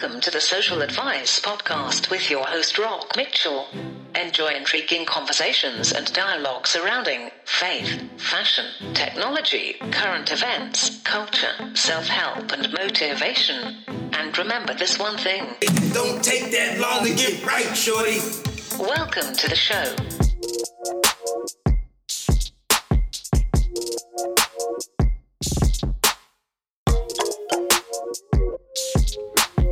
Welcome to the Social Advice Podcast with your host, Rock Mitchell. Enjoy intriguing conversations and dialogue surrounding faith, fashion, technology, current events, culture, self help, and motivation. And remember this one thing It don't take that long to get right, shorty. welcome to the show.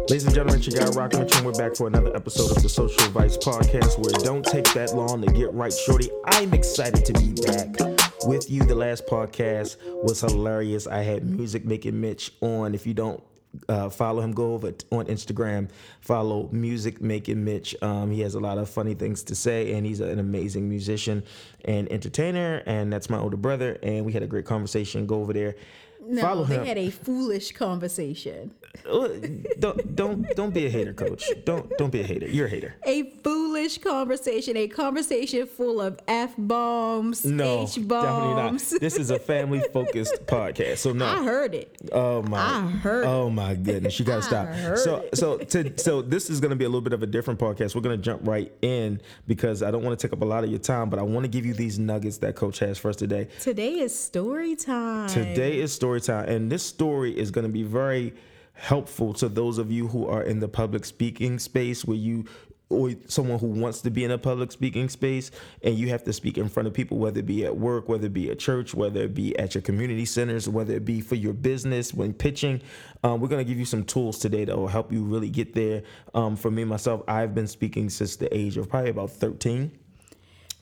Ladies and gentlemen, it's your guy Rock and we're back for another episode of the Social Advice Podcast where it don't take that long to get right, shorty. I'm excited to be back with you. The last podcast was hilarious. I had Music Making Mitch on. If you don't uh, follow him, go over on Instagram, follow Music Making Mitch. Um, he has a lot of funny things to say, and he's an amazing musician and entertainer, and that's my older brother, and we had a great conversation. Go over there. No, follow they him. had a foolish conversation. Uh, don't don't don't be a hater, coach. Don't don't be a hater. You're a hater. A foolish conversation. A conversation full of f bombs, No, h definitely bombs. not. This is a family focused podcast, so no. I heard it. Oh my! I heard Oh my goodness! You gotta stop. heard So it. so to, so this is gonna be a little bit of a different podcast. We're gonna jump right in because I don't want to take up a lot of your time, but I want to give you these nuggets that Coach has for us today. Today is story time. Today is story time, and this story is going to be very helpful to those of you who are in the public speaking space where you or someone who wants to be in a public speaking space and you have to speak in front of people whether it be at work whether it be at church whether it be at your community centers whether it be for your business when pitching. Um, we're going to give you some tools today that will help you really get there. Um, for me myself i've been speaking since the age of probably about 13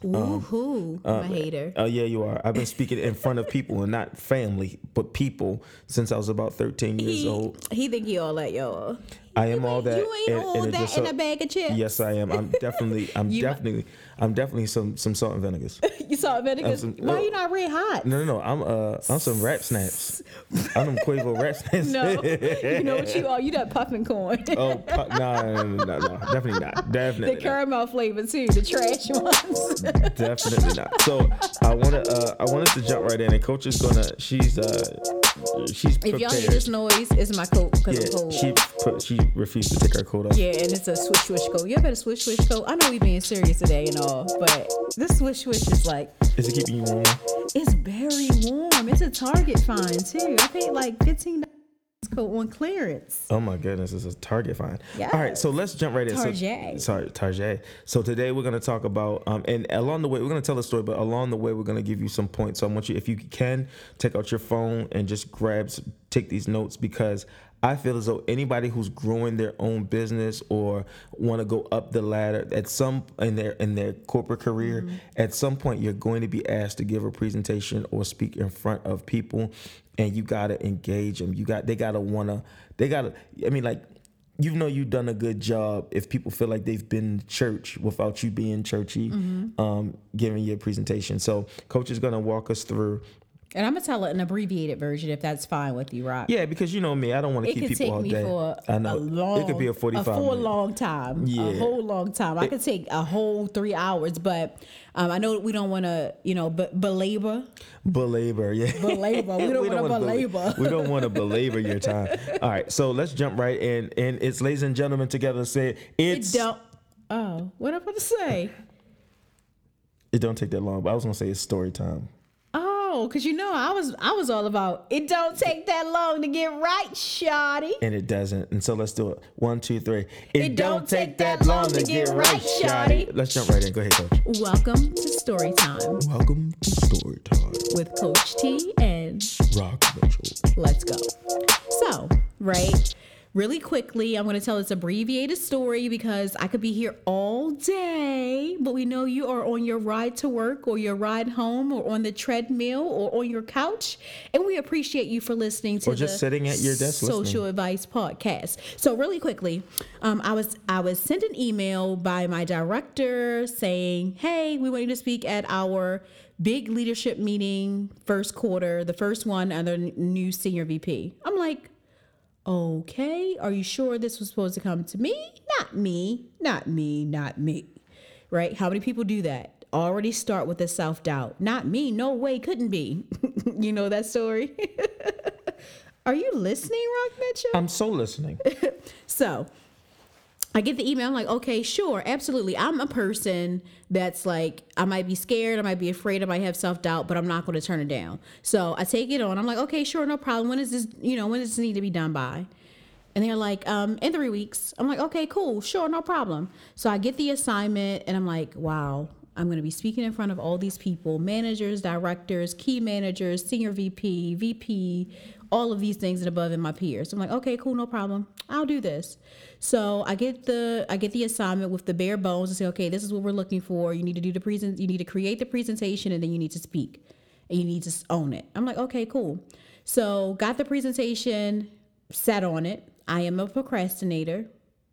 Um, Woohoo! I'm a um, hater. Oh yeah, you are. I've been speaking in front of people and not family, but people since I was about 13 years He, old. he think he all that, y'all. I am all that. You ain't and- all and that just in a bag of chips. Yes, I am. I'm definitely. I'm definitely. I'm definitely some some salt and vinegars. You salt and Vinegar? some- Why no. you not red hot? No, no, no. I'm uh, I'm some Rap Snacks. I'm them Quavo Rap Snacks. No, you know what you are? You that puffing corn. oh, pu- no, no, no, no, no, definitely not. Definitely not. The caramel flavor too, the trash ones. Definitely not. So I want to. Uh, I want us to jump right in. And coach is gonna. She's uh, she's if y'all hear this noise, it's my coat because yeah, cold. she put, she refused to take her coat off. Yeah, and it's a swish swish coat. You ever had a swish swish coat? I know we being serious today and all, but this swish swish is like Is it keeping you warm? it's very warm. It's a Target find too. I paid like fifteen dollars coat on clearance. Oh my goodness, it's a Target find. Yes. All right, so let's jump right in. So- Target. sorry, Target. So today we're gonna talk about, um, and along the way we're gonna tell a story, but along the way we're gonna give you some points. So I want you, if you can, take out your phone and just grab, take these notes because I feel as though anybody who's growing their own business or want to go up the ladder at some in their in their corporate career, Mm-hmm. at some point you're going to be asked to give a presentation or speak in front of people, and you gotta engage them. You got they gotta wanna they gotta. I mean, like you know you've done a good job if people feel like they've been to church without you being churchy, Mm-hmm. um, giving your presentation. So coach is gonna walk us through. And I'm gonna tell it an abbreviated version if that's fine with you, Rock. Yeah, because you know me, I don't want to It keep could people take all me day. for I know a long, it could be a forty-five. a full long time, Yeah. a whole long time. I could take a whole three hours, but um, I know we don't want to, you know, b- belabor, belabor. Yeah, belabor. We don't want to belabor. we don't want to belabor your time. All right, so let's jump right in, and it's ladies and gentlemen together. Say It it's. don't. Oh, what am I to say? It don't take that long, but I was gonna say it's story time. Oh, cause you know I was I was all about it. Don't take that long to get right, shoddy. And it doesn't. And so let's do it. One, two, three. It don't take that long to get right, shawty. Let's jump right in. Go ahead, coach. Welcome to story time Welcome to Story Time. with Coach T and Rock Mitchell. Let's go. So, right, really quickly, I'm going to tell this abbreviated story because I could be here all day, but we know you are on your ride to work or your ride home or on the treadmill or on your couch, and we appreciate you for listening to Or just the sitting at your desk Social listening. Advice podcast. So, really quickly, um, I was I was sent an email by my director saying, "Hey, we want you to speak at our." Big leadership meeting, first quarter, the first one under new senior VP. I'm like, okay, are you sure this was supposed to come to me? Not me, not me, not me. Right? How many people do that? Already start with the self doubt. Not me, no way, couldn't be. you know that story? Are you listening, Rock Mitchell? I'm so listening. So I get the email. I'm like, okay, sure, absolutely. I'm a person that's like, I might be scared, I might be afraid, I might have self doubt, but I'm not going to turn it down. So I take it on. I'm like, okay, sure, no problem. When is this, you know, when does this need to be done by? And they're like, um, in three weeks. I'm like, okay, cool, sure, no problem. So I get the assignment and I'm like, wow, I'm going to be speaking in front of all these people managers, directors, key managers, senior VP, VP, all of these things and above in my peers. I'm like, okay, cool, no problem. I'll do this. So I get the I get the assignment with the bare bones and say, okay, this is what we're looking for. You need to do the present. You need to create the presentation and then you need to speak and you need to own it. I'm like, okay, cool. So got the presentation, sat on it. I am a procrastinator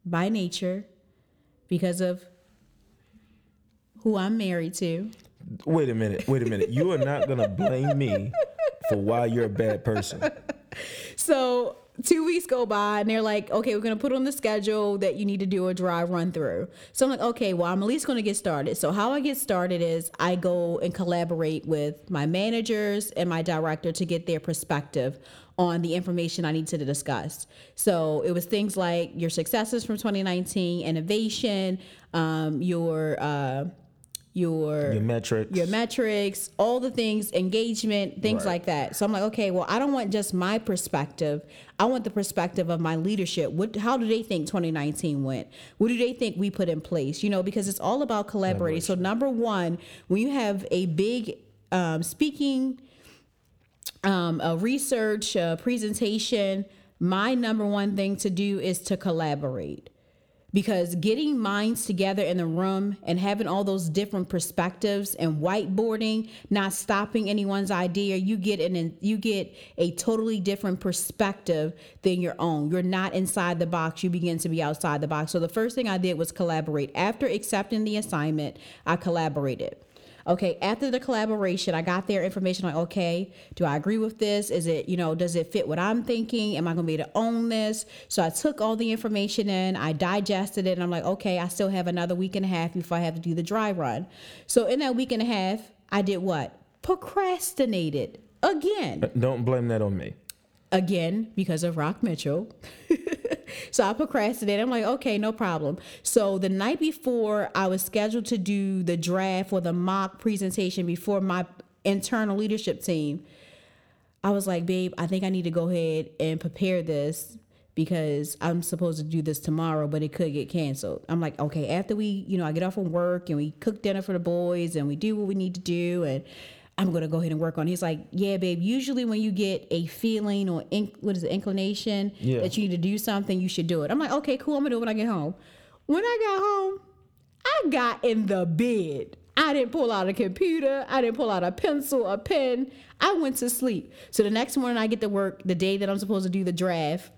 by nature because of who I'm married to. Wait a minute. Wait a minute. You are not gonna blame me for why you're a bad person. So two weeks go by and they're like, okay, we're gonna put on the schedule that you need to do a dry run through. So I'm like, okay, well, I'm at least gonna get started. So how I get started is I go and collaborate with my managers and my director to get their perspective on the information I need to discuss. So it was things like your successes from 2019, innovation, um, your uh, your Your metrics. your metrics, all the things, engagement, things Right. like that. So I'm like, okay, well, I don't want just my perspective. I want the perspective of my leadership. What, how do they think 2019 went? What do they think we put in place? You know, because it's all about collaborating. So number one, when you have a big um, speaking, um, a research, a presentation, my number one thing to do is to collaborate because getting minds together in the room and having all those different perspectives and whiteboarding not stopping anyone's idea you get an you get a totally different perspective than your own. You're not inside the box. You begin to be outside the box. So the first thing i did was collaborate. After accepting the assignment i collaborated Okay, after the collaboration, I got their information like, okay, do I agree with this? Is it, you know, does it fit what I'm thinking? Am I gonna be able to own this? So I took all the information in, I digested it, and I'm like, okay, I still have another week and a half before I have to do the dry run. So in that week and a half, I did what? Procrastinated again uh, Don't blame that on me. again because of Rock Mitchell. so I procrastinated. I'm like, okay, no problem. So the night before I was scheduled to do the draft or the mock presentation before my internal leadership team, I was like, babe, I think I need to go ahead and prepare this because I'm supposed to do this tomorrow, but it could get canceled. I'm like, okay, after we, you know, I get off from work and we cook dinner for the boys and we do what we need to do and I'm gonna go ahead and work on. it. He's like, yeah, babe. Usually when you get a feeling or inc- what is it, inclination Yeah. that you need to do something, you should do it. I'm like, okay, cool. I'm gonna do it when I get home. When I got home, I got in the bed. I didn't pull out a computer. I didn't pull out a pencil, a pen. I went to sleep. So the next morning, I get to work the day that I'm supposed to do the draft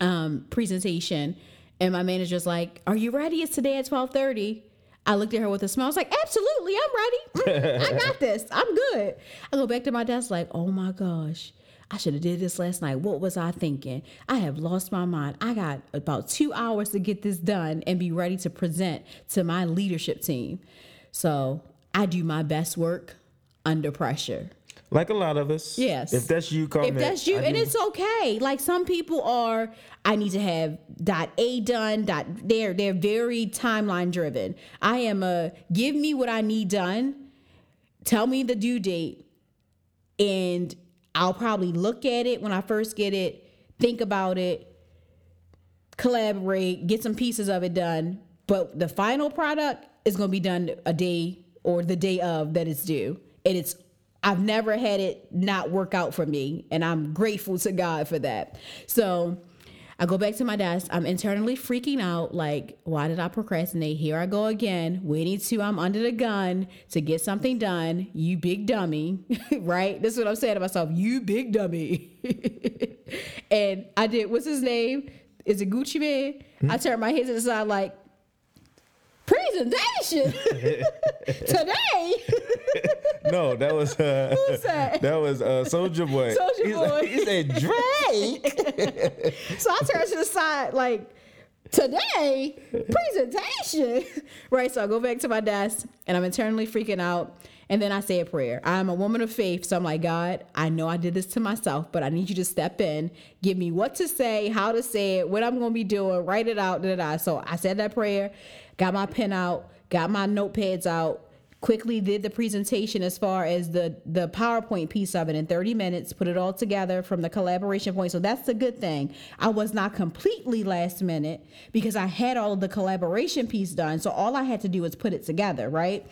um, presentation, and my manager's like, "Are you ready? It's today at 12:30." I looked at her with a smile. I was like, "Absolutely, I'm ready. Mm, I got this. I'm good." I go back to my desk like, "Oh my gosh." I should have did this last night. What was I thinking? I have lost my mind. I got about two hours to get this done and be ready to present to my leadership team. So I do my best work under pressure. Like a lot of us. Yes. If that's you, call If that's you, I and do- it's okay. Like some people are, I need to have dot A done. Dot they're they're very timeline driven. I am a give me what I need done. Tell me the due date, and I'll probably look at it when I first get it, think about it, collaborate, get some pieces of it done. But the final product is going to be done a day or the day of that it's due. And it's, I've never had it not work out for me. And I'm grateful to God for that. So I go back to my desk. I'm internally freaking out. Like, why did I procrastinate? Here I go again, waiting to, I'm under the gun to get something done. You big dummy, right? This is what I'm saying to myself. You big dummy. and I did, what's his name? Is it Gucci Mane? I hmm? turned my head to the side like, presentation today. No, that was uh, that? that was uh, Soulja Boy. Soulja Boy. Like, he said Drake. so I turned to the side like, today presentation right so i go back to my desk and i'm internally freaking out and then i say a prayer i'm a woman of faith so i'm like god i know i did this to myself but i need you to step in give me what to say how to say it what i'm going to be doing write it out da, da. so i said that prayer got my pen out got my notepads out quickly did the presentation as far as the the PowerPoint piece of it in 30 minutes, put it all together from the collaboration point. So that's the good thing. I was not completely last minute because I had all of the collaboration piece done. So all I had to do was put it together, right?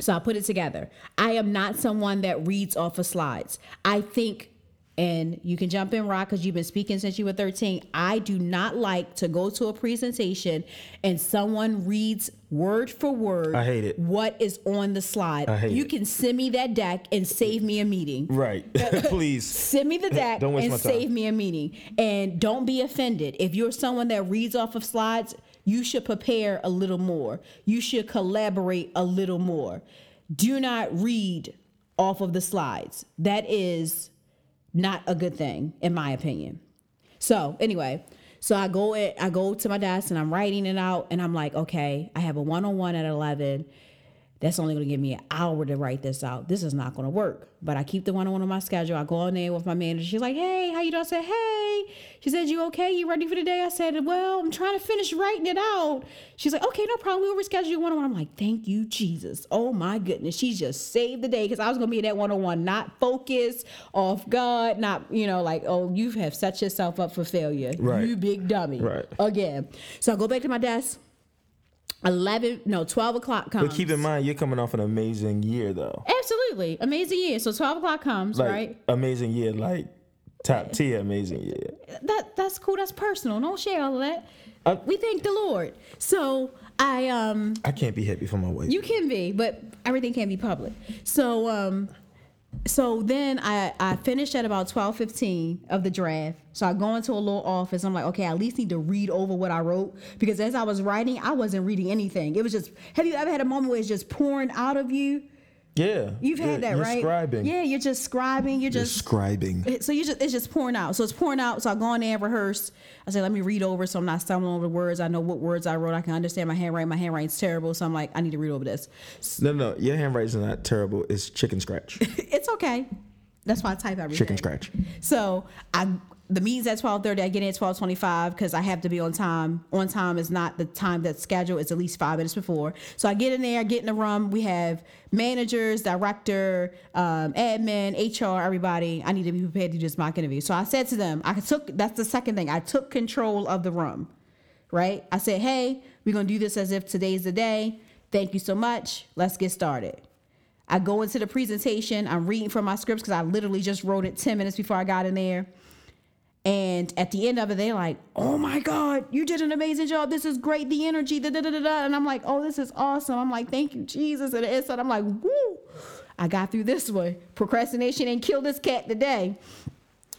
So I put it together. I am not someone that reads off of slides. I think and you can jump in rock because you've been speaking since you were 13 i do not like to go to a presentation and someone reads word for word I hate it. what is on the slide I hate you it. can send me that deck and save me a meeting Right. Please. send me the deck Don't waste and my time. save me a meeting and don't be offended if you're someone that reads off of slides you should prepare a little more you should collaborate a little more do not read off of the slides that is not a good thing in my opinion. So anyway so i go at, i go to my desk and i'm writing it out and i'm like okay i have a one-on-one at 11 that's only going to give me an hour to write this out. This is not going to work. But I keep the one on one on my schedule. I go on there with my manager. She's like, "Hey, how you doing?" I said, "Hey." She said, "You okay? You ready for the day?" I said, "Well, I'm trying to finish writing it out." She's like, "Okay, no problem. We'll reschedule you one on one." I'm like, "Thank you, Jesus. Oh my goodness, she just saved the day because I was going to be in that one on one, not focused, off God, not you know like, oh, you have set yourself up for failure, Right. you big dummy, Right. Again. So I go back to my desk. 11 no 12 o'clock comes But keep in mind, you're coming off an amazing year, though. Absolutely. Amazing year. So 12 o'clock comes, Like right? amazing year, like top tier amazing year. That that's cool. That's personal. Don't share all of that. Uh, we thank the Lord. So I um I can't be happy for my wife. you can be, but everything can't be public. So um so then I, I finished at about 12.15 of the draft. So I go into a little office. I'm like, okay, I at least need to read over what I wrote because as I was writing, I wasn't reading anything. It was just, have you ever had a moment where it's just pouring out of you? Yeah, You've had yeah, that, you're right? Scribing. Yeah, you're just scribing. You're You're just scribing. so you just it's just pouring out. So it's pouring out. So I go in there and rehearse. I say, let me read over so I'm not stumbling over the words. I know what words I wrote. I can understand my handwriting. My handwriting's terrible. So I'm like, I need to read over this. No, no, your handwriting's not terrible. It's chicken scratch. It's okay. That's why I type everything. chicken scratch. So I the meeting's at twelve thirty. I get in at twelve twenty five because I have to be on time. On time is not the time that's scheduled. It's at least five minutes before. So I get in there, get in the room. We have managers, director, um, admin, HR, everybody. I need to be prepared to do this mock interview. So I said to them, I took that's the second thing. I took control of the room. Right? I said, hey, we're gonna do this as if today's the day. Thank you so much. Let's get started. I go into the presentation. I'm reading from my scripts because I literally just wrote it 10 minutes before I got in there. And at the end of it, they're like, oh my God, you did an amazing job. This is great. The energy, da da da da da. And I'm like, oh, this is awesome. I'm like, thank you, Jesus. And inside, I'm like, woo, I got through this one. Procrastination and killed this cat today.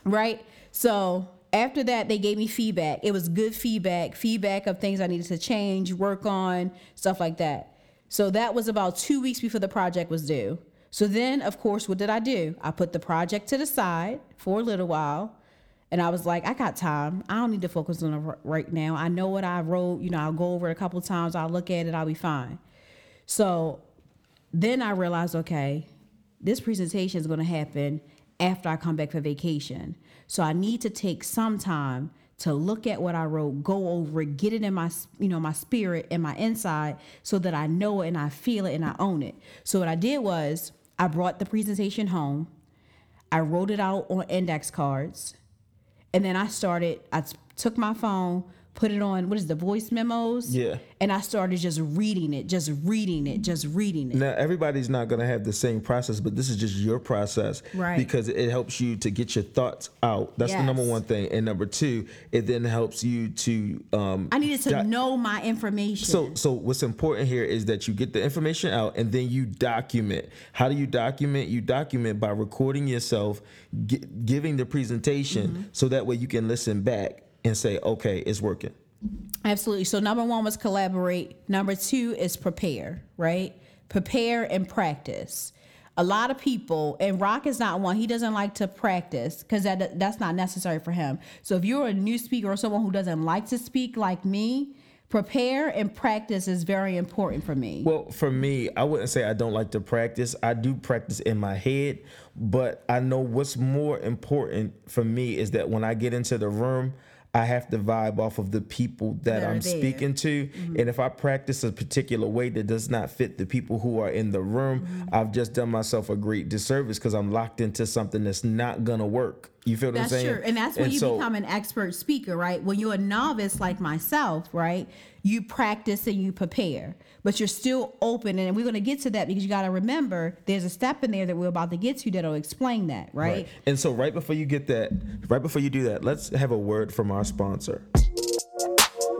Right? So after that, they gave me feedback. It was good feedback, feedback of things I needed to change, work on, stuff like that. So that was about two weeks before the project was due. So then, of course, what did I do? I put the project to the side for a little while. And I was like, I got time. I don't need to focus on it right now. I know what I wrote. You know, I'll go over it a couple times. I'll look at it. I'll be fine. So then I realized, okay, this presentation is going to happen after I come back for vacation. So I need to take some time to look at what I wrote, go over it, get it in my, you know, my spirit and my inside so that I know it and I feel it and I own it. So what I did was I brought the presentation home. I wrote it out on index cards. And then I started, I took my phone, put it on, what is the voice memos? Yeah. And I started just reading it, just reading it, just reading it. Now everybody's not gonna have the same process, but this is just your process, Right. Because it helps you to get your thoughts out. That's the number one thing, and number two, it then helps you to. Um, I needed to doc- know my information. So, so what's important here is that you get the information out and then you document. How do you document? You document by recording yourself, gi- giving the presentation, Mm-hmm. so that way you can listen back and say, "Okay, it's working." Absolutely. So number one was collaborate. Number two is prepare, right? Prepare and practice. a lot of people, and Rock is not one. He doesn't like to practice because that that's not necessary for him. So if you're a new speaker or someone who doesn't like to speak like me, prepare and practice is very important for me. Well, for me, I wouldn't say I don't like to practice. I do practice in my head, but I know what's more important for me is that when I get into the room, I have to vibe off of the people that, That I'm speaking to. And if I practice a particular way that does not fit the people who are in the room, Mm-hmm. I've just done myself a great disservice because I'm locked into something that's not gonna work. You feel what That's I'm saying? true. And that's when you so- become an expert speaker, right? When you're a novice like myself, right? You practice and you prepare, but you're still open. And we're going to get to that because you got to remember there's a step in there that we're about to get to that'll explain that, right? Right. And so right before you get that, right before you do that, let's have a word from our sponsor.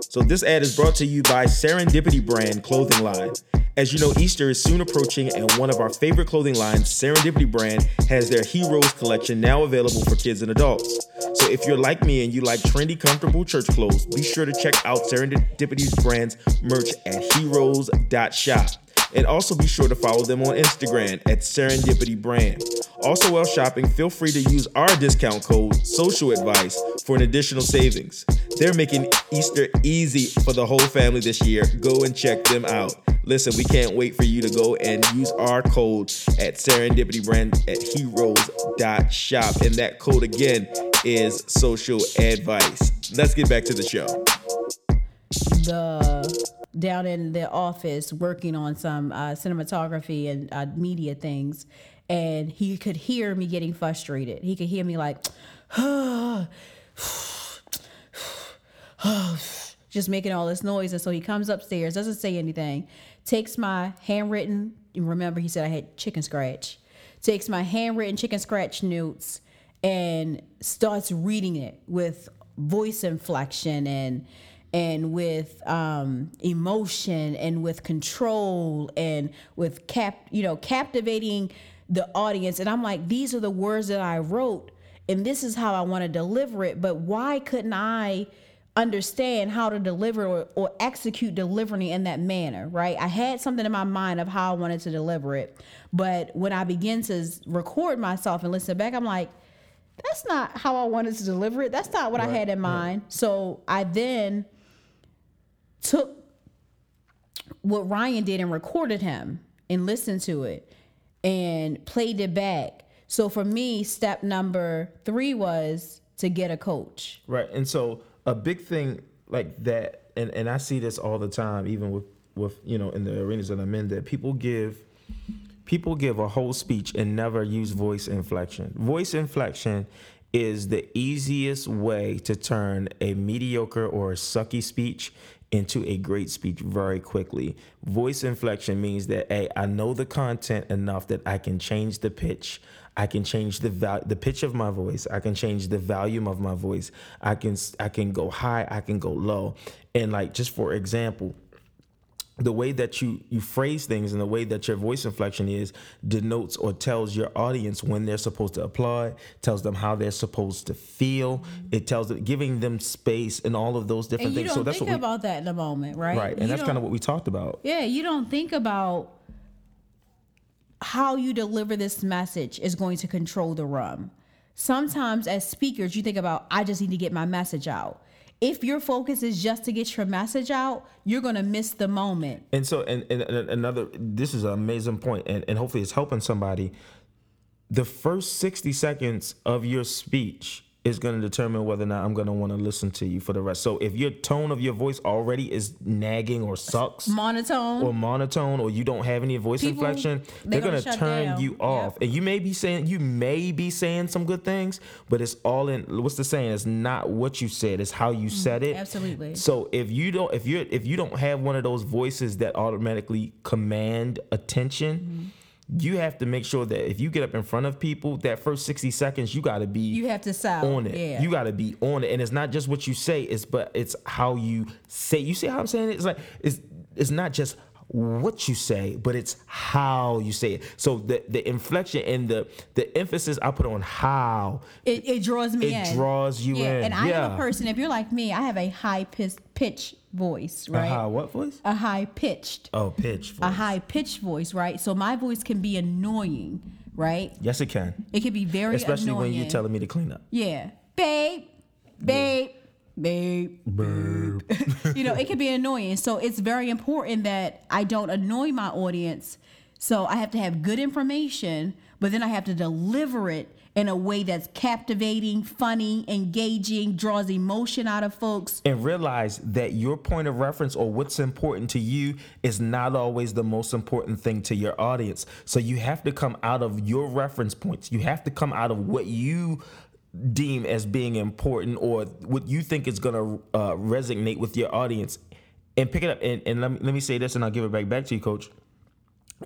So this ad is brought to you by Serendipity Brand Clothing Line. As you know, Easter is soon approaching, and one of our favorite clothing lines, Serendipity Brand, has their Heroes collection now available for kids and adults. So if you're like me and you like trendy, comfortable church clothes, be sure to check out Serendipity's brand's merch at heroes.shop. And also be sure to follow them on Instagram at Serendipity Brand. Also, while shopping, feel free to use our discount code Social Advice for an additional savings. They're making Easter easy for the whole family this year. Go and check them out. Listen, we can't wait for you to go and use our code at Serendipity Brand at heroes.shop. And that code again is Social Advice. Let's get back to the show. the down in the office working on some uh, cinematography and uh, media things, and he could hear me getting frustrated. He could hear me like, just making all this noise, and so he comes upstairs, doesn't say anything, takes my handwritten. Remember, he said I had chicken scratch. Takes my handwritten chicken scratch notes and starts reading it with voice inflection and and with um, emotion and with control and with cap you know captivating the audience. And i'm like these are the words that i wrote and this is how i want to deliver it. But why couldn't i understand how to deliver or, or execute delivery in that manner right? I had something in my mind of how i wanted to deliver it. But when i begin to record myself and listen back i'm like that's not how I wanted to deliver it. That's not what I had in mind. So I then took what Ryan did and recorded him and listened to it and played it back. So for me, step number three was to get a coach. Right. And so a big thing like that, and, and I see this all the time, even with, with, you know, in the arenas that I'm in, that people give people give a whole speech and never use voice inflection. Voice inflection is the easiest way to turn a mediocre or a sucky speech into a great speech very quickly. Voice inflection means that hey, I know the content enough that I can change the pitch. I can change the val- the pitch of my voice. I can change the volume of my voice. I can I can go high, I can go low. And like just for example, the way that you you phrase things and the way that your voice inflection is denotes or tells your audience when they're supposed to applaud tells them how they're supposed to feel mm-hmm. it tells them giving them space and all of those different things so that's think what we about that in a moment, right? right and You that's kind of what we talked about Yeah, you don't think about how you deliver this message is going to control the room. Sometimes as speakers, you think about, I just need to get my message out. If your focus is just to get your message out, you're to miss the moment. And so, and, and, and another, this is an amazing point, and, and hopefully it's helping somebody. The first 60 seconds of your speech is going to determine whether or not I'm going to want to listen to you for the rest. So if your tone of your voice already is nagging or sucks, Monotone. or monotone or you don't have any voice People, inflection, they're they're, gonna gonna, turn down. you off. Yep. And you may be saying you may be saying some good things, but it's all in what's the saying? It's not what you said, it's how you said it. Mm, absolutely. So if you don't if you're if you don't have one of those voices that automatically command attention, Mm-hmm. You have to make sure that if you get up in front of people, that first 60 seconds you gotta be you have to sell. on it. Yeah. You got to be on it, and it's not just what you say. It's but it's how you say. You see how I'm saying it? It's like it's it's not just what you say, but it's how you say it. So the the inflection and the the emphasis I put on how It, it draws me It in. draws you yeah. in. And I am Yeah. a person. If you're like me, I have a high pitch pitch voice, right? a how what voice? A high pitched, Oh, pitch. a high pitched voice, right? So my voice can be annoying, right? Yes, it can. It can be very Especially annoying. when you're telling me to clean up. Yeah. Babe, babe, babe, babe. you know, it can be annoying. So it's very important that I don't annoy my audience. So I have to have good information, but then I have to deliver it in a way that's captivating, funny, engaging, draws emotion out of folks. and realize that your point of reference or what's important to you is not always the most important thing to your audience. So you have to come out of your reference points. You have to come out of what you deem as being important or what you think is going to uh, resonate with your audience and pick it up. And, and let, me, let me say this and I'll give it back back to you, coach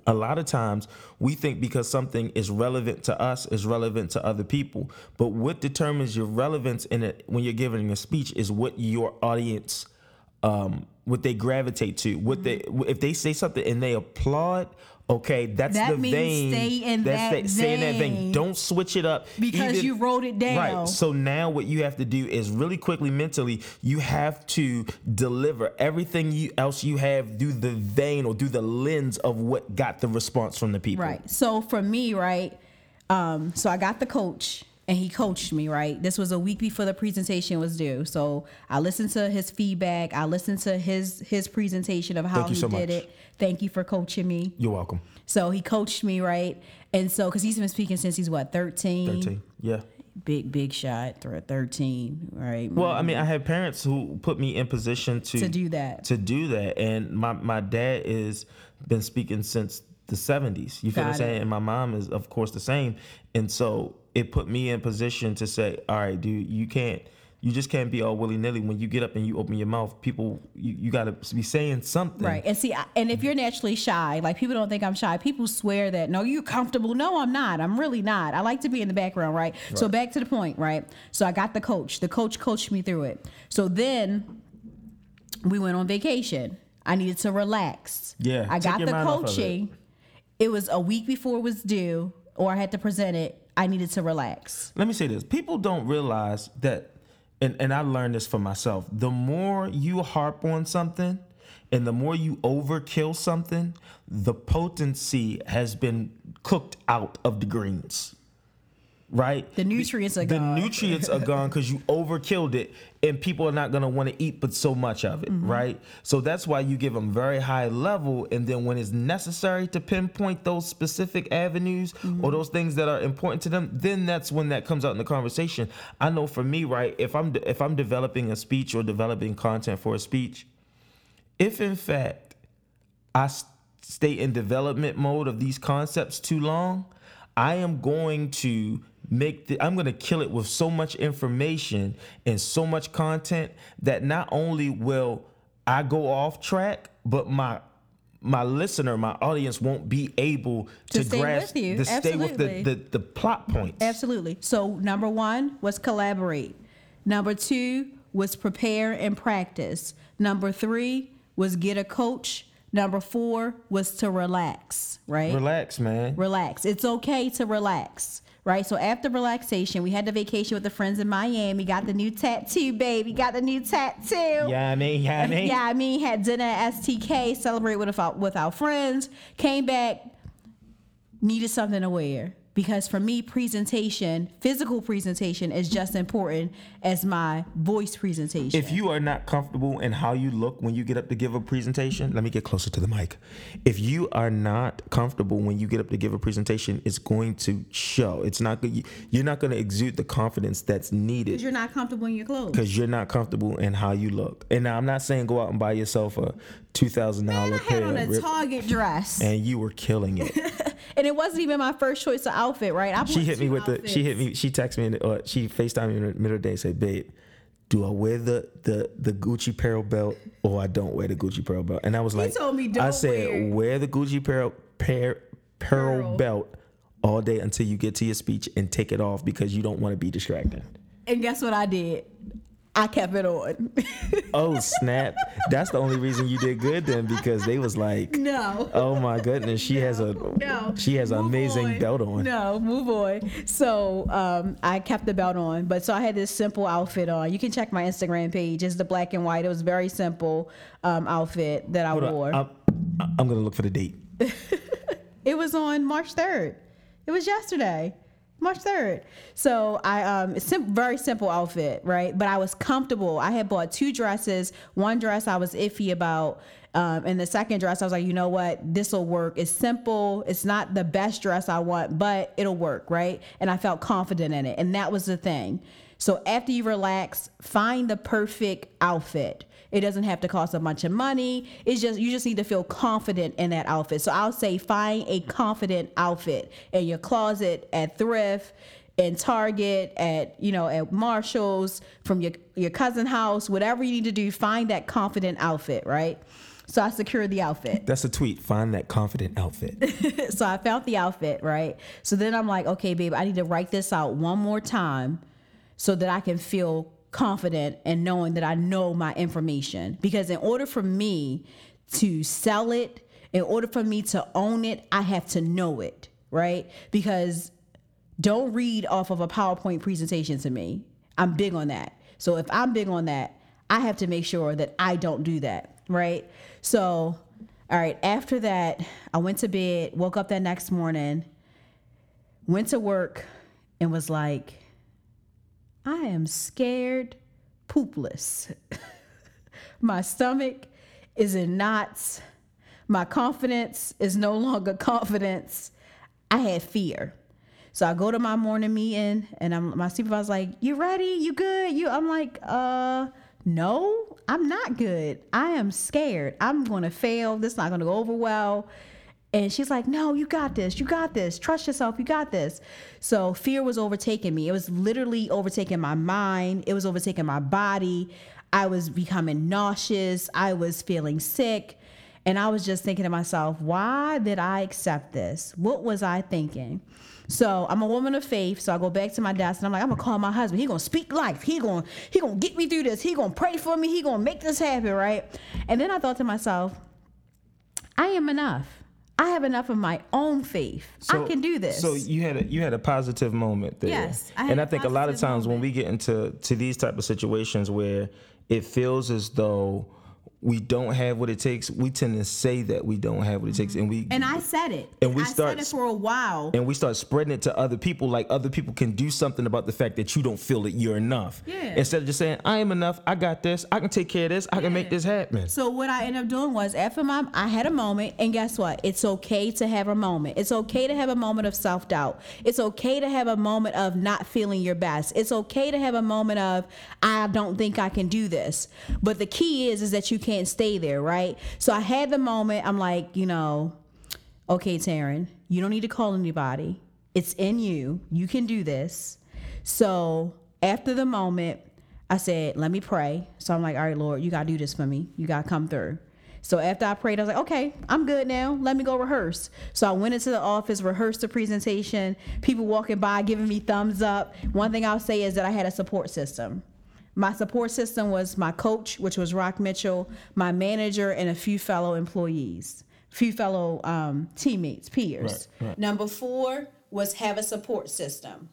a lot of times we think because something is relevant to us is relevant to other people. But what determines your relevance in it when you're giving a speech is what your audience um what they gravitate to what they if they say something and they applaud okay that's That the means vein stay in that's that stay in that vein don't switch it up Because you wrote it down. right so now what you have to do is really quickly mentally you have to deliver everything you else you have through the vein or through the lens of what got the response from the people. Right. So for me, right, um, so I got the coach and he coached me, right? This was a week before the presentation was due. So I listened to his feedback. I listened to his his presentation of how he so did much. it. Thank you for coaching me. You're welcome. So he coached me, right? And so, because he's been speaking since he's what, 13? 13. Yeah. Big, big shot, thre- 13, right? Well, I mean, I had parents who put me in position to To do that. To do that, and my my dad is been speaking since the 70s. You feel what I'm saying? And my mom is, of course, the same. And so it put me in position to say, all right, dude, you can't. You just can't be all willy nilly when you get up and you open your mouth. People, you, you got to be saying something. Right. And see, I- and if you're naturally shy, like people don't think I'm shy. People swear that, no, you're comfortable. No, I'm not. I'm really not. I like to be in the background, right? So back to the point, right? So I got the coach. The coach coached me through it. So then we went on vacation. I needed to relax. Yeah, I got the of it. coaching. It was a week before it was due, or I had to present it. I needed to relax. let me say this people don't realize that and, and i learned this for myself the more you harp on something and the more you overkill something the potency has been cooked out of the greens right The nutrients are the gone. nutrients are gone because you overkilled it and people are not going to want to eat but so much of it Mm-hmm. right so that's why you give them very high level and then when it's necessary to pinpoint those specific avenues Mm-hmm. or those things that are important to them then that's when that comes out in the conversation i know for me right if i'm if i'm developing a speech or developing content for a speech if in fact I s- stay in development mode of these concepts too long, I am going to make the I'm going to kill it with so much information and so much content that not only will I go off track, but my my listener, my audience won't be able to, To stay grasp to stay with the, Absolutely. the the plot points. Absolutely. So number one was collaborate. Number two was prepare and practice. Number three was get a coach. Number four was to relax, right? Relax, man. relax. It's okay to relax, right? So after relaxation, we had the vacation with the friends in Miami. Got the new tattoo, baby. Got the new tattoo. Yeah, I mean, yeah, I mean. Yeah, I mean, had dinner at STK, celebrate with our, with our friends, came back, needed something to wear. Because for me, presentation, physical presentation, is just important as my voice presentation. If you are not comfortable in how you look when you get up to give a presentation, let me get closer to the mic. If you are not comfortable when you get up to give a presentation, it's going to show. It's not. You're not going to exude the confidence that's needed Because you're not comfortable in your clothes. because you're not comfortable in how you look. And now I'm not saying go out and buy yourself a two thousand Man, dollar I had pair on a rip, Target dress, and, and you were killing it. And it wasn't even my first choice of outfit, right? I she hit me with the. She hit me. She texted me. in the- Or she Facetime me in the middle of the day and said, "Babe, do I wear the the the Gucci Pearl belt or I don't wear the Gucci Pearl belt?" And I was like, told me, I "Don't said, wear wear the Gucci Pearl pear, Pearl, Pearl. belt all day until you get to your speech and take it off because you don't want to be distracted." And guess what I did? I kept it on. Oh snap! That's the only reason you did good then, because they was like, no. "Oh my goodness, she has a No. she has an amazing on. belt on." No, move on. So um, I kept the belt on, but so I had this simple outfit on. You can check my Instagram page. It's the black and white. It was very simple um, outfit that I Hold on, wore. I'm, I'm gonna look for the date. It was on March third. It was yesterday, March third. So I um, sim- very simple outfit, right? But I was comfortable. I had bought two dresses. One dress I was iffy about, um, and the second dress I was like, you know what, this will work. It's simple. It's not the best dress I want, but it'll work, right? And I felt confident in it, and that was the thing. So after you relax, find the perfect outfit. It doesn't have to cost a bunch of money. It's just you just need to feel confident in that outfit. So I'll say find a confident outfit in your closet, at thrift, in Target, at you know, at Marshalls, from your your cousin house, whatever you need to do, find that confident outfit, right? So I secured the outfit. That's a tweet. Find that confident outfit. so I found the outfit, right? So then I'm like, okay, babe, I need to write this out one more time so that I can feel confident and knowing that I know my information. Because in order for me to sell it, in order for me to own it, I have to know it, right? Because don't read off of a PowerPoint presentation to me. I'm big on that. So if I'm big on that, I have to make sure that I don't do that, right? So, all right, after that, I went to bed, woke up that next morning, went to work, and was like, I am scared poopless. My stomach is in knots. My confidence is no longer confidence. I had fear. So I go to my morning meeting and I'm my supervisor's like, You ready? You good? You I'm like, uh no, I'm not good. I am scared. I'm gonna fail. This is not gonna go over well. And she's like, No, you got this. You got this. Trust yourself. You got this. So fear was overtaking me. It was literally overtaking my mind. It was overtaking my body. I was becoming nauseous. I was feeling sick. And I was just thinking to myself, why did I accept this? What was I thinking? So I'm a woman of faith. So I go back to my desk and I'm like, I'm gonna call my husband. He gonna speak life. He gonna he gonna get me through this. He gonna pray for me. He gonna make this happen, right? And then I thought to myself, I am enough. I have enough of my own faith. I can do this. So you had a you had a positive moment there. Yes, I and I think a lot of times when we get into to these type of situations where it feels as though we don't have what it takes, we tend to say that we don't have what it takes, and we and I said it. And we I start- it for a while. and we start spreading it to other people like other people can do something about the fact that you don't feel that you're enough Yeah. instead of just saying i am enough i got this i can take care of this i can make this happen So what I ended up doing was after my I had a moment and guess what? It's okay to have a moment. It's okay to have a moment of self-doubt. It's okay to have a moment of not feeling your best. It's okay to have a moment of I don't think I can do this. But the key is is that you can't stay there, right? So I had the moment I'm like, you know, okay, Taryn, you don't need to call anybody. It's in you. You can do this. So after the moment, I said, let me pray. So I'm like, all right, Lord, you got to do this for me. You got to come through. So after I prayed, I was like, okay, I'm good now. Let me go rehearse. So I went into the office, rehearsed the presentation, people walking by giving me thumbs up. One thing I'll say is that I had a support system. My support system was my coach, which was Rock Mitchell, my manager, and a few fellow employees, few fellow um, teammates, peers. Right, right. Number four was have a support system.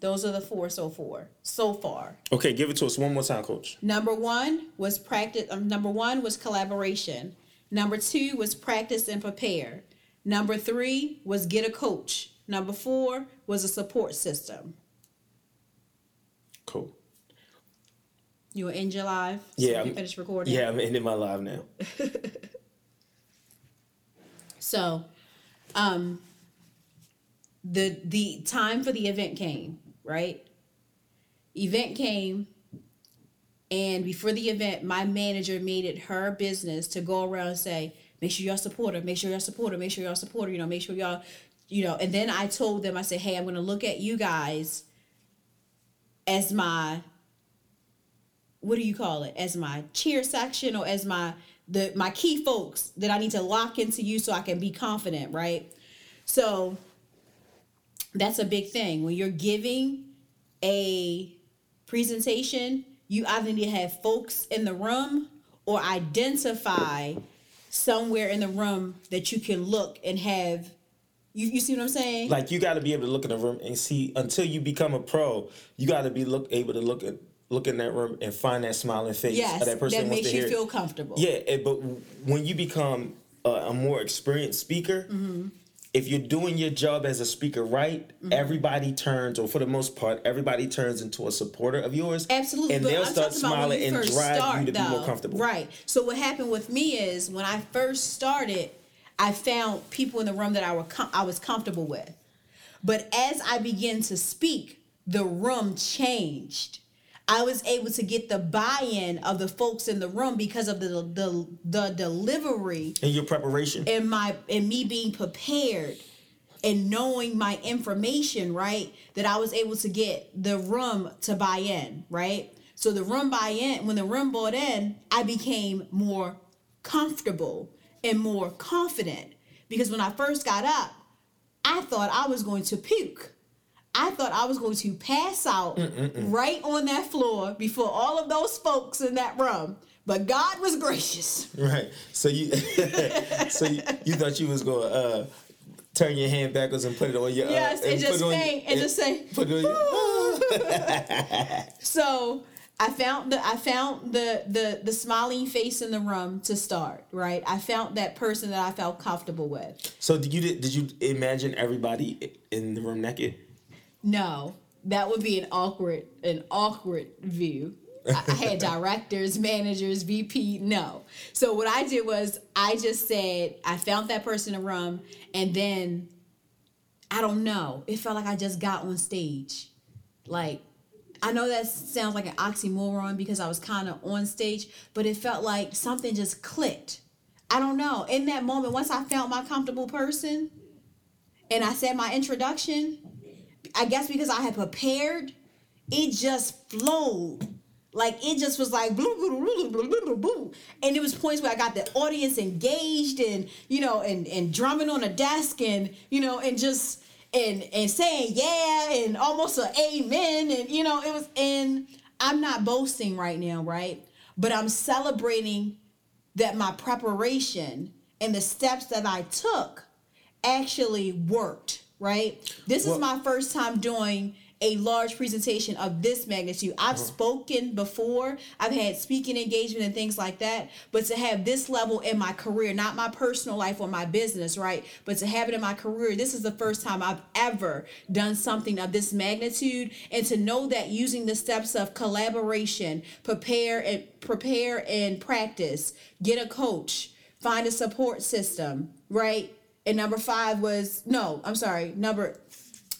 Those are the four so far. So far. okay give it to us one more time coach Number one was practice. Um, number one was collaboration. Number two was practice and prepare. Number three was get a coach. Number four was a support system. cool You were in July. So Yeah, you I'm- finish recording. yeah i'm ending my live now So, um, the the time for the event came, right? Event came, and before the event, my manager made it her business to go around and say, "Make sure y'all support her. Make sure y'all support her. Make sure y'all support her. You know, make sure y'all, you know." And then I told them, I said, "Hey, I'm going to look at you guys as my what do you call it as my cheer section or as my the my key folks that I need to lock into you so I can be confident, right? So that's a big thing when you're giving a presentation, you either need to have folks in the room or identify somewhere in the room that you can look and have. You, you see what I'm saying? Like you got to be able to look in the room and see until you become a pro. You got to be look able to look at look in that room and find that smiling face yes, of that person that makes you feel comfortable. Yeah, it- but when you become a, a more experienced speaker, Mm-hmm. if you're doing your job as a speaker right, Mm-hmm. everybody turns, or for the most part, everybody turns into a supporter of yours. Absolutely, and they'll I'm start talking about when smiling and drive start, you to be more comfortable. Right. So what happened with me is when I first started, I found people in the room that I were com- I was comfortable with. But as I began to speak, the room changed. I was able to get the buy-in of the folks in the room because of the the, the delivery and your preparation, and my and me being prepared and knowing my information right that i was able to get the room to buy in right? So the room buy in when the room bought in i became more comfortable and more confident. Because when i first got up i thought i was going to puke I thought I was going to pass out right on that floor before all of those folks in that room. But God was gracious. right? So you, so you, you thought you was going to uh, turn your hand backwards and put it on your uh, Yes, and just it on- faint and just say, put it on your, So I found the I found the the the smiling face in the room to start. Right, I found that person that I felt comfortable with. So did you did you imagine everybody in the room naked? No, that would be an awkward an awkward view. I had directors, managers, VP. No. So what I did was I just said I found that person in the room, and then I don't know. It felt like I just got on stage. Like I know that sounds like an oxymoron because I was kind of on stage, but it felt like something just clicked. I don't know. In that moment, once I found my comfortable person and I said my introduction, I guess because I had prepared, it just flowed. Like it just was like blue, blue, blue, blue, blue, blue, blue. and it was points where I got the audience engaged and you know and and drumming on a desk and you know and just and and saying yeah and almost a amen and you know it was and I'm not boasting right now, right? But I'm celebrating that my preparation and the steps that I took actually worked, right? This Well- is my first time doing a large presentation of this magnitude. I've uh-huh. spoken before, I've had speaking engagement and things like that, but to have this level in my career, not my personal life or my business, right? But to have it in my career, this is the first time I've ever done something of this magnitude and to know that using the steps of collaboration, prepare and prepare and practice, get a coach, find a support system, right? And number five was no, I'm sorry, number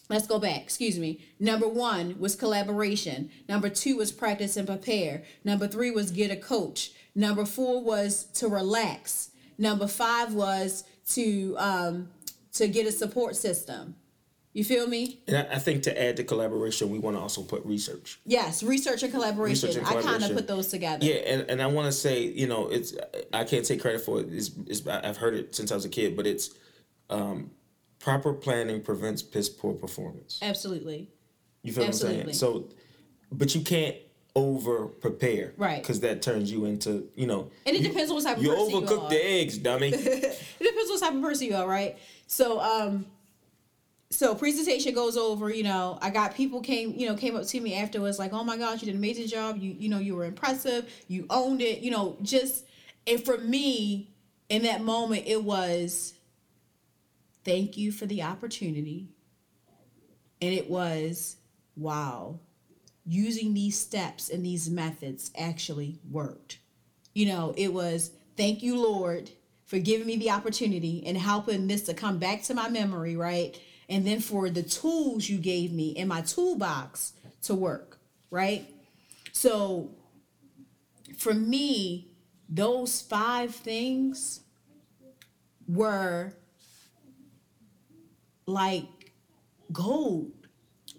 let's go back, excuse me. Number one was collaboration. Number two was practice and prepare. Number three was get a coach. Number four was to relax. Number five was to um to get a support system. You feel me? And I, I think to add to collaboration, we want to also put research. Yes, research and collaboration. Research and I kind of put those together. Yeah, and, and I want to say, you know, it's I can't take credit for it. It's, it's I've heard it since I was a kid, but it's um, proper planning prevents piss poor performance. Absolutely. You feel Absolutely. what I'm saying? So, but you can't over prepare, Right. Because that turns you into, you know, And it you- depends on what type of you person you overcook are. the eggs, dummy. it depends on what type of person you are, right? So, um, so presentation goes over. You know, I got people came, you know, came up to me afterwards, like, "Oh my gosh, you did an amazing job. You, you know, you were impressive. You owned it. You know, just." And for me, in that moment, it was, "Thank you for the opportunity," and it was, "Wow." Using these steps and these methods actually worked you know, it was thank you, Lord, for giving me the opportunity and helping this to come back to my memory, right? And then for the tools you gave me in my toolbox to work, right? So for me, those five things were like gold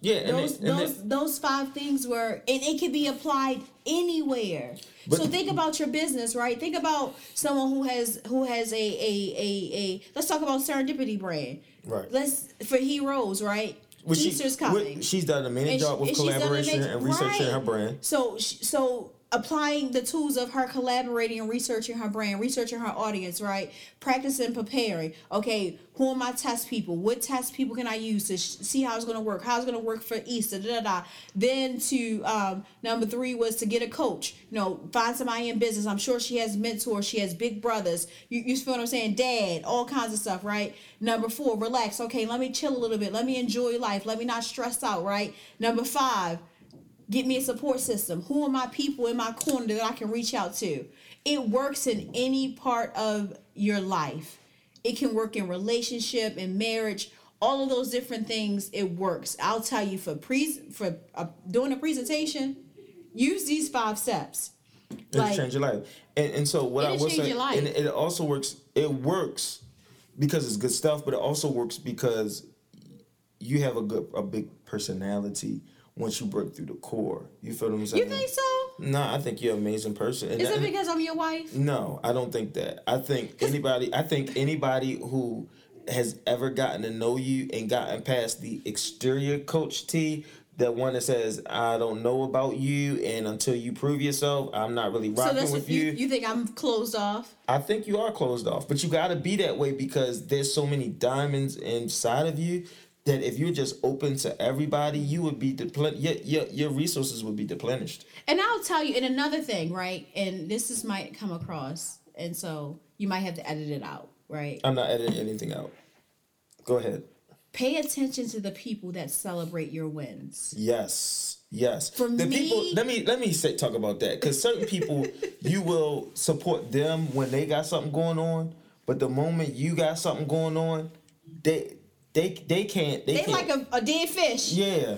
yeah, and, those it, and those it- those five things were and it can be applied anywhere But- so think about your business right think about someone who has who has a a a, a let's talk about serendipity brand Right. let's for heroes right Well, she- Easter's well, she's done a amazing job with and collaboration and researching right. her brand. So, so applying the tools of her collaborating and researching her brand, researching her audience, right? Practicing, preparing. Okay, who are my test people? What test people can I use to sh- see how it's going to work? How it's going to work for Easter? Da, da, da. Then to um, number three was to get a coach. You know, find somebody in business. I'm sure she has mentors. She has big brothers. You, you feel what I'm saying? Dad, all kinds of stuff, right? Number four, relax. Okay, let me chill a little bit. Let me enjoy life. Let me not stress out, right? Number five, get me a support system. Who are my people in my corner that I can reach out to? It works in any part of your life. It can work in relationship and marriage, all of those different things. It works. I'll tell you for pre for uh, doing a presentation, use these five steps. It'll change your life. And and so what I It'll will change say, and it also works. It works because it's good stuff, but it also works because you have a good a big personality once you break through the core. You feel what I'm saying? You think so? No, I think you're an amazing person. And Is that- it because I'm your wife? no, I don't think that. I think anybody. I think anybody who has ever gotten to know you and gotten past the exterior coach T, the one that says I don't know about you, and until you prove yourself, I'm not really So rocking that's with you, you. you think I'm closed off? I think you are closed off, but you got to be that way because there's so many diamonds inside of you that if you're just open to everybody, you would be depleted. Your, your your resources would be deplenished. And I'll tell you, and another thing, right? And this is might come across, and so you might have to edit it out, right? I'm not editing anything out. Go ahead. Pay attention to the people that celebrate your wins. Yes. Yes. For the me- people let me let me say talk about that cuz certain people you will support them when they got something going on, but the moment you got something going on, they they they can't they, They can't like a, a dead fish Yeah.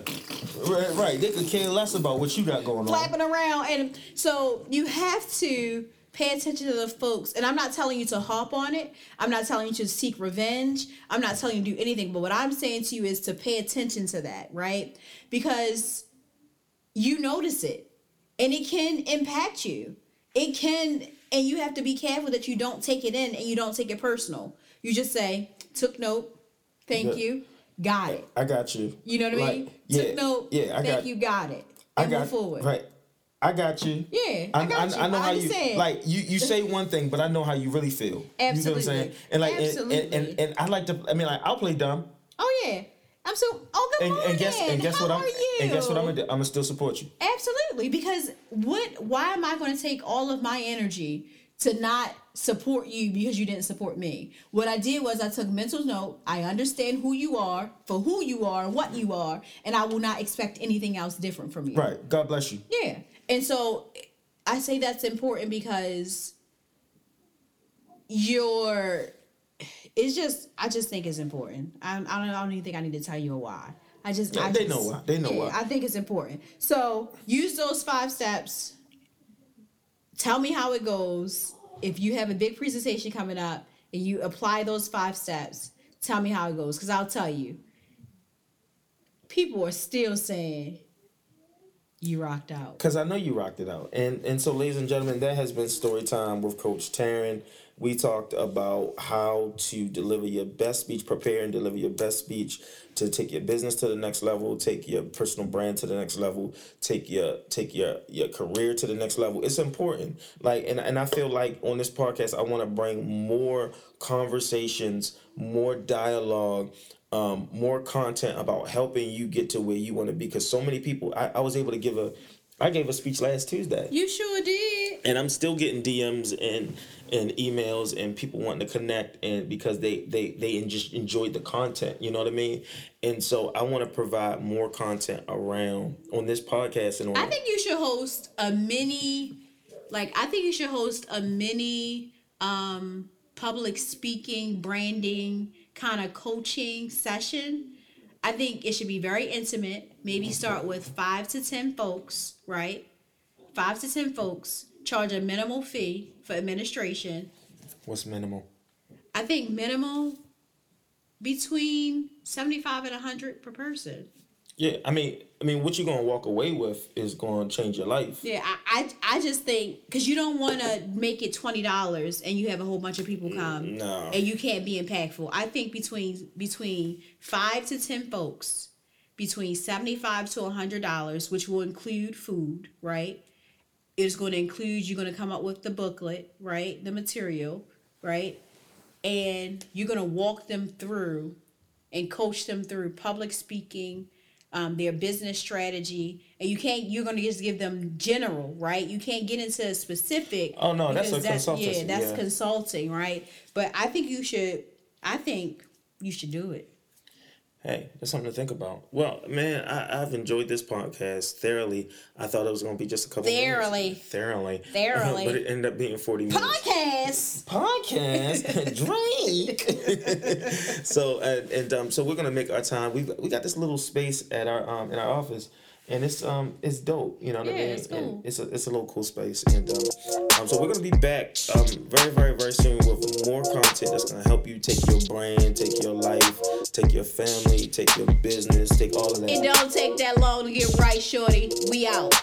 Right, right. They could care less about what you got going on. flapping around, and so you have to pay attention to the folks. And I'm not telling you to hop on it. I'm not telling you to seek revenge. I'm not telling you to do anything. But what I'm saying to you is to pay attention to that, right? Because you notice it and it can impact you. It can, and you have to be careful that you don't take it in and you don't take it personal. You just say, took note, thank you, got it. I got you. You know what I Like, mean? Yeah, took note, Yeah, I thank got you, got it. I And got move forward. Right. I got you. Yeah, I got you. I know I how you understand. like. You you say one thing, but I know how you really feel. Absolutely. You know what I'm Absolutely. saying? And like, and, and, and, and I like to. I mean, like, I'll play dumb. Oh yeah. I'm so oh good And, morning. and guess and guess How what I'm are you? and guess what I'm gonna do? I'm gonna still support you. Absolutely, because what? Why am I going to take all of my energy to not support you because you didn't support me? What I did was I took mental note. I understand who you are for who you are and what you are, and I will not expect anything else different from you. Right. God bless you. Yeah, and so I say that's important because you're. It's just I just think it's important. I, I don't I don't even think I need to tell you why. I just Yeah, I they just- know why. They know why. I think it's important. So use those five steps. Tell me how it goes. If you have a big presentation coming up and you apply those five steps, tell me how it goes. Because I'll tell you, people are still saying you rocked out. Because I know you rocked it out. And and so, ladies and gentlemen, that has been story time with Coach Taryn. We talked about how to deliver your best speech, prepare and deliver your best speech to take your business to the next level, take your personal brand to the next level, take your take your your career to the next level. It's important. Like and, and I feel like on this podcast I want to bring more conversations, more dialogue, um, more content about helping you get to where you want to be. Because so many people, I, I was able to give a, I gave a speech last Tuesday, You sure did. and I'm still getting DMs and and emails and people wanting to connect and because they they they just enjoyed the content. You know what I mean? And so I want to provide more content around on this podcast and on. I think you should host a mini, like I think you should host a mini um public speaking, branding kind of coaching session. I think it should be very intimate. Maybe start with five to ten folks, right? Five to ten folks. Charge a minimal fee for administration. What's minimal? I think minimal between seventy five and hundred per person. Yeah, I mean, I mean, what you're gonna walk away with is gonna change your life. Yeah, I I, I just think because you don't want to make it twenty dollars and you have a whole bunch of people mm, come no. and you can't be impactful. I think between between five to ten folks between seventy-five to hundred dollars, which will include food, right? It's going to include you're going to come up with the booklet, right? The material, right? And you're going to walk them through and coach them through public speaking, um, their business strategy, and you can't. You're going to just give them general, right? You can't get into a specific. Oh, no, that's a consultancy, Yeah, that's yeah. consulting, right? But I think you should. I think you should do it. Hey, that's something to think about. Well, man, I, I've enjoyed this podcast thoroughly. I thought it was going to be just a couple Thoroughly. minutes. Thoroughly. Thoroughly. but it ended up being 40 minutes. Podcast. podcast drink so and, and um so we're gonna make our time we we got this little space at our um in our office and it's um it's dope you know what I Yeah, mean it's cool. and it's a it's a little cool space and um, um so we're gonna be back um very very very soon with more content that's gonna help you take your brand take your life take your family take your business take all of that It don't take that long to get right, shorty. We out.